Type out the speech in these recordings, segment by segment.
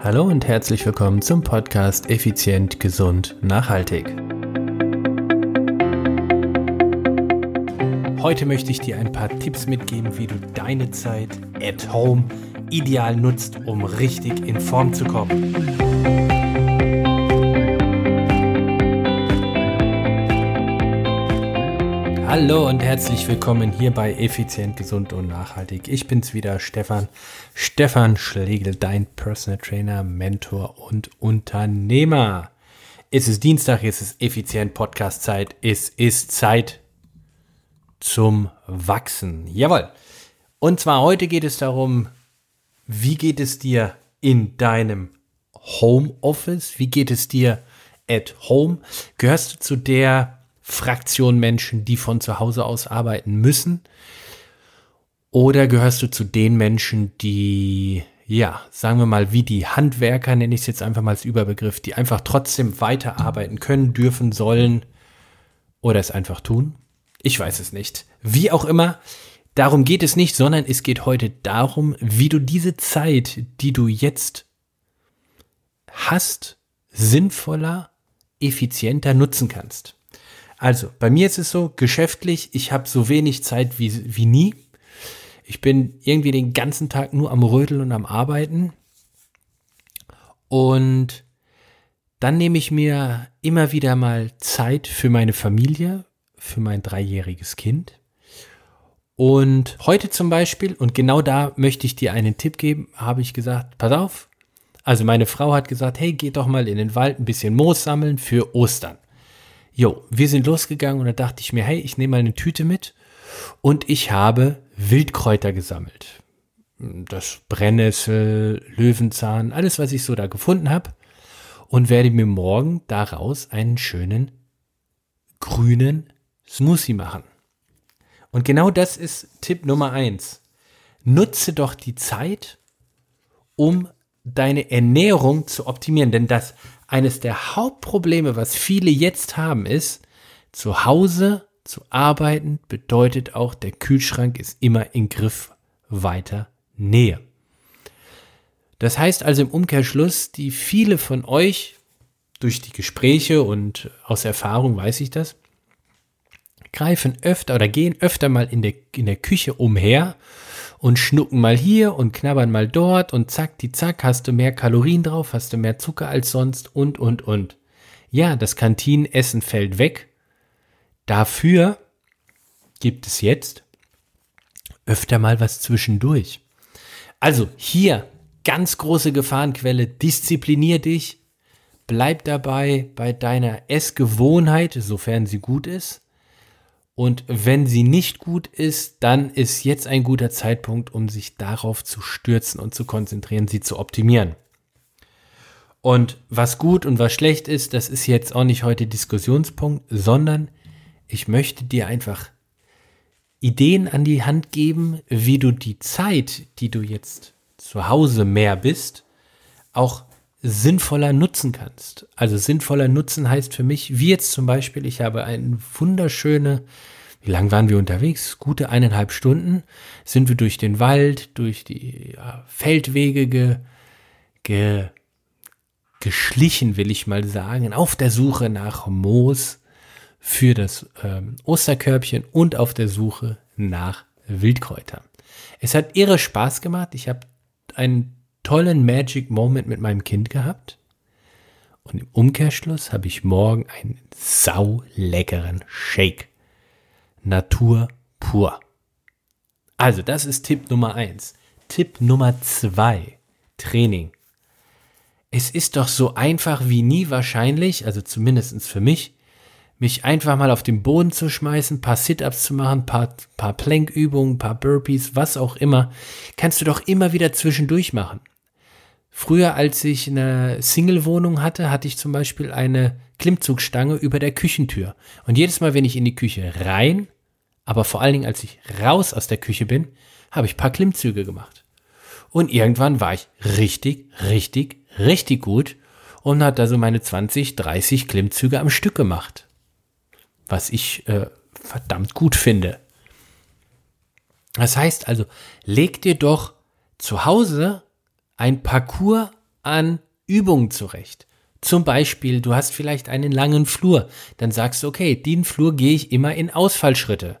Hallo und herzlich willkommen zum Podcast Effizient, Gesund, Nachhaltig. Heute möchte ich dir ein paar Tipps mitgeben, wie du deine Zeit at home ideal nutzt, um richtig in Form zu kommen. Hallo und herzlich willkommen hier bei Effizient, Gesund und Nachhaltig. Ich bin's wieder, Stefan. Stefan Schlegel, dein Personal Trainer, Mentor und Unternehmer. Es ist Dienstag, es ist Effizient Podcast Zeit. Es ist Zeit zum Wachsen. Jawohl. Und zwar heute geht es darum, wie geht es dir in deinem Homeoffice? Wie geht es dir at home? Gehörst du zu der Fraktion Menschen, die von zu Hause aus arbeiten müssen? Oder gehörst du zu den Menschen, die, ja, sagen wir mal, wie die Handwerker, nenne ich es jetzt einfach mal als Überbegriff, die einfach trotzdem weiterarbeiten können, dürfen, sollen oder es einfach tun? Ich weiß es nicht. Wie auch immer, darum geht es nicht, sondern es geht heute darum, wie du diese Zeit, die du jetzt hast, sinnvoller, effizienter nutzen kannst. Also, bei mir ist es so, geschäftlich, ich habe so wenig Zeit wie, wie nie. Ich bin irgendwie den ganzen Tag nur am Rödeln und am Arbeiten. Und dann nehme ich mir immer wieder mal Zeit für meine Familie, für mein dreijähriges Kind. Und heute zum Beispiel, und genau da möchte ich dir einen Tipp geben, habe ich gesagt, pass auf. Also meine Frau hat gesagt, hey, geh doch mal in den Wald ein bisschen Moos sammeln für Ostern. Jo, wir sind losgegangen und da dachte ich mir, hey, ich nehme mal eine Tüte mit und ich habe Wildkräuter gesammelt. Das Brennnessel, Löwenzahn, alles, was ich so da gefunden habe und werde mir morgen daraus einen schönen grünen Smoothie machen. Und genau das ist Tipp Nummer eins. Nutze doch die Zeit, um deine Ernährung zu optimieren, denn das eines der Hauptprobleme, was viele jetzt haben, ist, zu Hause zu arbeiten bedeutet auch, der Kühlschrank ist immer in Griff weiter Nähe. Das heißt also im Umkehrschluss, die viele von euch durch die Gespräche und aus Erfahrung weiß ich das, greifen öfter oder gehen öfter mal in der, in der Küche umher und schnucken mal hier und knabbern mal dort und zack, die zack, hast du mehr Kalorien drauf, hast du mehr Zucker als sonst und, und, und. Ja, das Kantinenessen fällt weg. Dafür gibt es jetzt öfter mal was zwischendurch. Also hier ganz große Gefahrenquelle, disziplinier dich, bleib dabei bei deiner Essgewohnheit, sofern sie gut ist. Und wenn sie nicht gut ist, dann ist jetzt ein guter Zeitpunkt, um sich darauf zu stürzen und zu konzentrieren, sie zu optimieren. Und was gut und was schlecht ist, das ist jetzt auch nicht heute Diskussionspunkt, sondern ich möchte dir einfach Ideen an die Hand geben, wie du die Zeit, die du jetzt zu Hause mehr bist, auch sinnvoller nutzen kannst. Also sinnvoller nutzen heißt für mich, wie jetzt zum Beispiel, ich habe eine wunderschöne, wie lang waren wir unterwegs? Gute eineinhalb Stunden sind wir durch den Wald, durch die ja, Feldwege ge, ge, geschlichen, will ich mal sagen, auf der Suche nach Moos für das ähm, Osterkörbchen und auf der Suche nach Wildkräutern. Es hat irre Spaß gemacht. Ich habe einen tollen Magic Moment mit meinem Kind gehabt. Und im Umkehrschluss habe ich morgen einen sauleckeren Shake. Natur pur. Also, das ist Tipp Nummer eins. Tipp Nummer zwei. Training. Es ist doch so einfach wie nie wahrscheinlich, also zumindest für mich, mich einfach mal auf den Boden zu schmeißen, paar Sit-ups zu machen, paar, paar Plankübungen, paar Burpees, was auch immer, kannst du doch immer wieder zwischendurch machen. Früher, als ich eine Single-Wohnung hatte, hatte ich zum Beispiel eine Klimmzugstange über der Küchentür. Und jedes Mal, wenn ich in die Küche rein, aber vor allen Dingen, als ich raus aus der Küche bin, habe ich paar Klimmzüge gemacht. Und irgendwann war ich richtig, richtig, richtig gut und hat also meine 20, 30 Klimmzüge am Stück gemacht. Was ich äh, verdammt gut finde. Das heißt also, leg dir doch zu Hause ein Parcours an Übungen zurecht. Zum Beispiel, du hast vielleicht einen langen Flur, dann sagst du, okay, den Flur gehe ich immer in Ausfallschritte.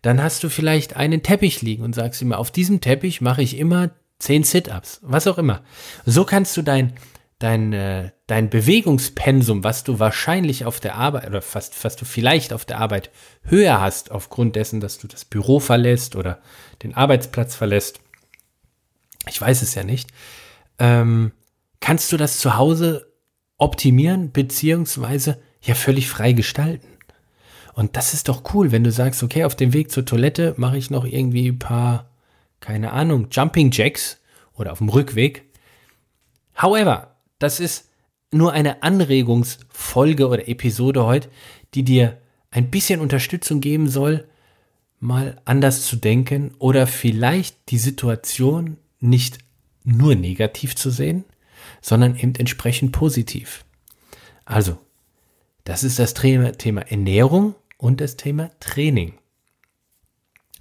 Dann hast du vielleicht einen Teppich liegen und sagst immer, auf diesem Teppich mache ich immer zehn Sit-ups, was auch immer. So kannst du dein, dein, äh, dein Bewegungspensum, was du wahrscheinlich auf der Arbeit oder fast, was du vielleicht auf der Arbeit höher hast, aufgrund dessen, dass du das Büro verlässt oder den Arbeitsplatz verlässt, ich weiß es ja nicht, ähm, kannst du das zu Hause optimieren, beziehungsweise ja völlig frei gestalten. Und das ist doch cool, wenn du sagst, okay, auf dem Weg zur Toilette mache ich noch irgendwie ein paar, keine Ahnung, Jumping Jacks oder auf dem Rückweg. However, das ist nur eine Anregungsfolge oder Episode heute, die dir ein bisschen Unterstützung geben soll, mal anders zu denken oder vielleicht die Situation nicht nur negativ zu sehen, sondern eben entsprechend positiv. Also, das ist das Thema, Ernährung und das Thema Training.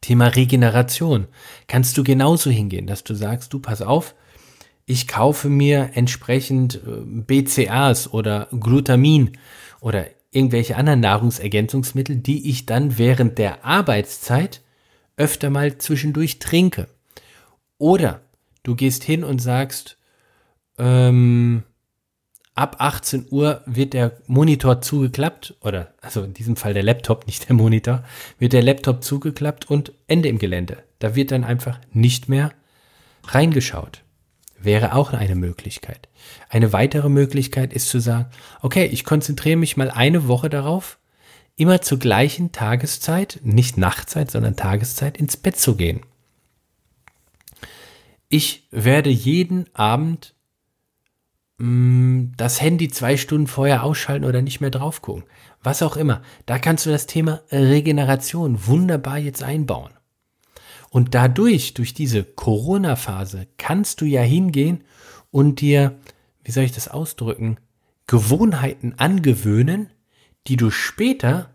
Thema Regeneration. Kannst du genauso hingehen, dass du sagst, du pass auf, ich kaufe mir entsprechend äh, BCAs oder Glutamin oder irgendwelche anderen Nahrungsergänzungsmittel, die ich dann während der Arbeitszeit öfter mal zwischendurch trinke. Oder du gehst hin und sagst, ähm, ab 18 Uhr wird der Monitor zugeklappt, oder also in diesem Fall der Laptop, nicht der Monitor, wird der Laptop zugeklappt und Ende im Gelände. Da wird dann einfach nicht mehr reingeschaut. Wäre auch eine Möglichkeit. Eine weitere Möglichkeit ist zu sagen, okay, ich konzentriere mich mal eine Woche darauf, immer zur gleichen Tageszeit, nicht Nachtzeit, sondern Tageszeit ins Bett zu gehen. Ich werde jeden Abend Mm, das Handy zwei Stunden vorher ausschalten oder nicht mehr drauf gucken. Was auch immer. Da kannst du das Thema Regeneration wunderbar jetzt einbauen. Und dadurch, durch diese Corona-Phase, kannst du ja hingehen und dir, wie soll ich das ausdrücken, Gewohnheiten angewöhnen, die du später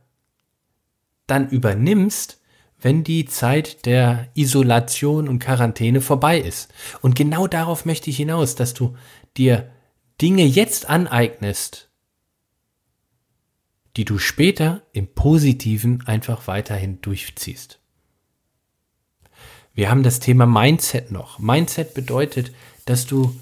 dann übernimmst, wenn die Zeit der Isolation und Quarantäne vorbei ist. Und genau darauf möchte ich hinaus, dass du dir Dinge jetzt aneignest, die du später im Positiven einfach weiterhin durchziehst. Wir haben das Thema Mindset noch. Mindset bedeutet, dass du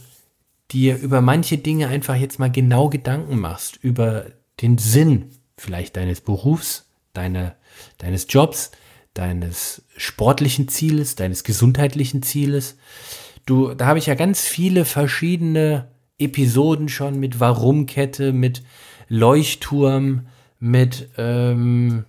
dir über manche Dinge einfach jetzt mal genau Gedanken machst, über den Sinn vielleicht deines Berufs, deine, deines Jobs, deines sportlichen Zieles, deines gesundheitlichen Zieles. Du, da habe ich ja ganz viele verschiedene Episoden schon mit Warum-Kette, mit Leuchtturm, mit, ähm,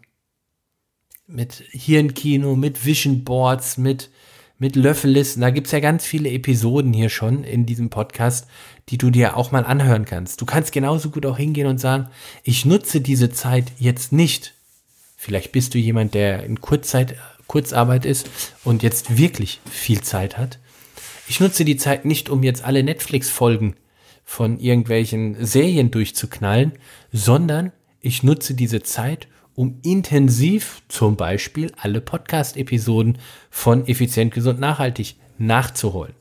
mit Hirnkino, mit Vision Boards, mit, mit Löffellisten. Da gibt's ja ganz viele Episoden hier schon in diesem Podcast, die du dir auch mal anhören kannst. Du kannst genauso gut auch hingehen und sagen, ich nutze diese Zeit jetzt nicht. Vielleicht bist du jemand, der in Kurzzeit, Kurzarbeit ist und jetzt wirklich viel Zeit hat. Ich nutze die Zeit nicht, um jetzt alle Netflix-Folgen von irgendwelchen Serien durchzuknallen, sondern ich nutze diese Zeit, um intensiv zum Beispiel alle Podcast-Episoden von Effizient, Gesund, Nachhaltig nachzuholen.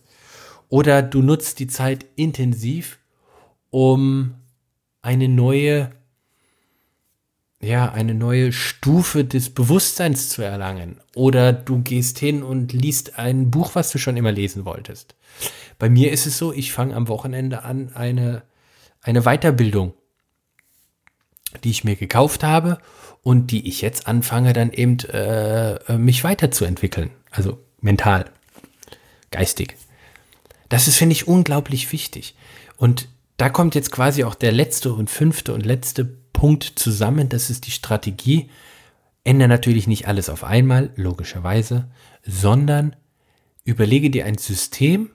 Oder du nutzt die Zeit intensiv, um eine neue, ja, eine neue Stufe des Bewusstseins zu erlangen. Oder du gehst hin und liest ein Buch, was du schon immer lesen wolltest. Bei mir ist es so, ich fange am Wochenende an, eine, eine Weiterbildung, die ich mir gekauft habe und die ich jetzt anfange, dann eben äh, äh, mich weiterzuentwickeln. Also mental, geistig. Das ist, finde ich, unglaublich wichtig. Und da kommt jetzt quasi auch der letzte und fünfte und letzte Punkt zusammen. Das ist die Strategie. Ändere natürlich nicht alles auf einmal, logischerweise, sondern überlege dir ein System,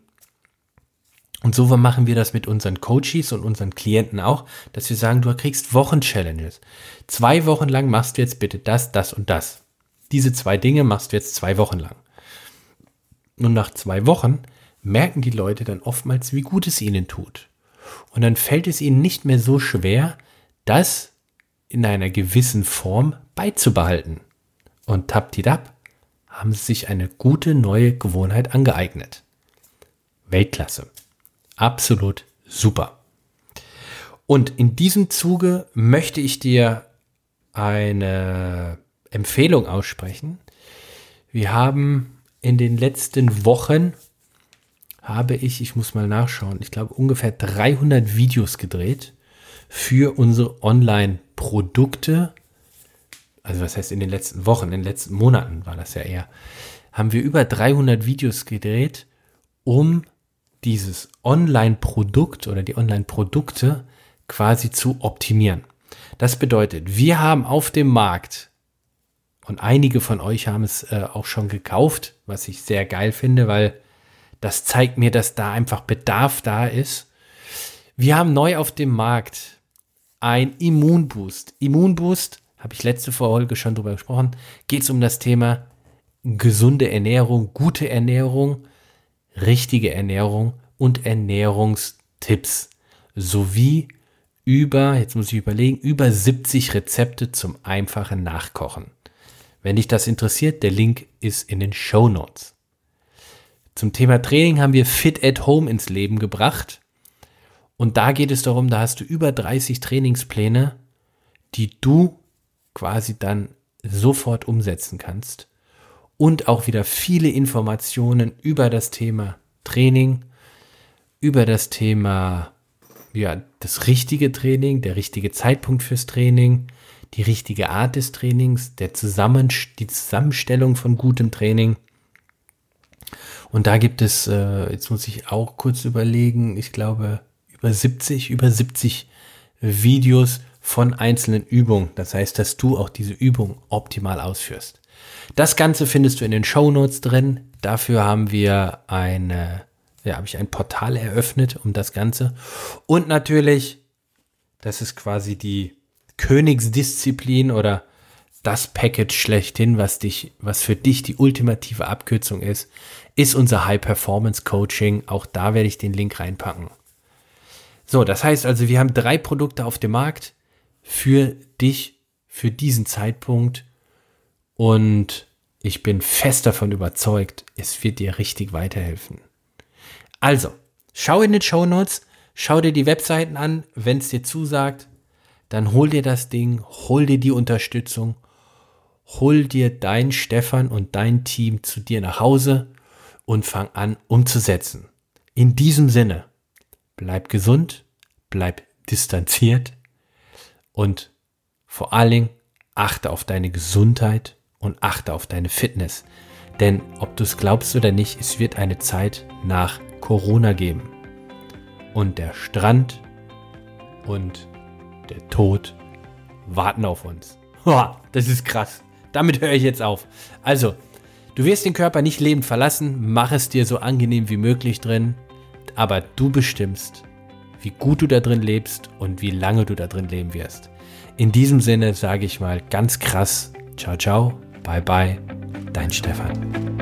und so machen wir das mit unseren Coaches und unseren Klienten auch, dass wir sagen, du kriegst Wochenchallenges. Zwei Wochen lang machst du jetzt bitte das, das und das. Diese zwei Dinge machst du jetzt zwei Wochen lang. Und nach zwei Wochen merken die Leute dann oftmals, wie gut es ihnen tut. Und dann fällt es ihnen nicht mehr so schwer, das in einer gewissen Form beizubehalten. Und taptidap haben sie sich eine gute neue Gewohnheit angeeignet. Weltklasse absolut super. Und in diesem Zuge möchte ich dir eine Empfehlung aussprechen. Wir haben in den letzten Wochen habe ich, ich muss mal nachschauen, ich glaube ungefähr 300 Videos gedreht für unsere Online-Produkte. Also was heißt in den letzten Wochen, in den letzten Monaten war das ja eher. Haben wir über 300 Videos gedreht, um dieses Online-Produkt oder die Online-Produkte quasi zu optimieren. Das bedeutet, wir haben auf dem Markt und einige von euch haben es äh, auch schon gekauft, was ich sehr geil finde, weil das zeigt mir, dass da einfach Bedarf da ist. Wir haben neu auf dem Markt ein Immunboost. Immunboost, habe ich letzte Folge schon drüber gesprochen, geht es um das Thema gesunde Ernährung, gute Ernährung, richtige Ernährung und Ernährungstipps sowie über, jetzt muss ich überlegen, über 70 Rezepte zum einfachen Nachkochen. Wenn dich das interessiert, der Link ist in den Show Notes. Zum Thema Training haben wir Fit at Home ins Leben gebracht. Und da geht es darum, da hast du über 30 Trainingspläne, die du quasi dann sofort umsetzen kannst. Und auch wieder viele Informationen über das Thema Training, über das Thema, ja, das richtige Training, der richtige Zeitpunkt fürs Training, die richtige Art des Trainings, der Zusammen die Zusammenstellung von gutem Training und da gibt es, äh, jetzt muss ich auch kurz überlegen, ich glaube über 70, über 70 Videos von einzelnen Übungen. Das heißt, dass du auch diese Übung optimal ausführst. Das Ganze findest du in den Show Notes drin. Dafür haben wir eine, ja, habe ich ein Portal eröffnet um das Ganze. Und natürlich, das ist quasi die Königsdisziplin oder das Package schlechthin, was dich, was für dich die ultimative Abkürzung ist, ist unser High Performance Coaching. Auch da werde ich den Link reinpacken. So, das heißt also, wir haben drei Produkte auf dem Markt für dich, für diesen Zeitpunkt. Und ich bin fest davon überzeugt, es wird dir richtig weiterhelfen. Also, schau in den Show Notes, schau dir die Webseiten an, wenn es dir zusagt, dann hol dir das Ding, hol dir die Unterstützung hol dir dein Stefan und dein Team zu dir nach Hause und fang an umzusetzen. In diesem Sinne, bleib gesund, bleib distanziert und vor allen Dingen achte auf deine Gesundheit und achte auf deine Fitness. Denn ob du es glaubst oder nicht, es wird eine Zeit nach Corona geben. Und der Strand und der Tod warten auf uns. Das ist krass. Damit höre ich jetzt auf. Also, du wirst den Körper nicht lebend verlassen, mach es dir so angenehm wie möglich drin, aber du bestimmst, wie gut du da drin lebst und wie lange du da drin leben wirst. In diesem Sinne sage ich mal ganz krass, ciao, ciao, bye, bye, dein Stefan.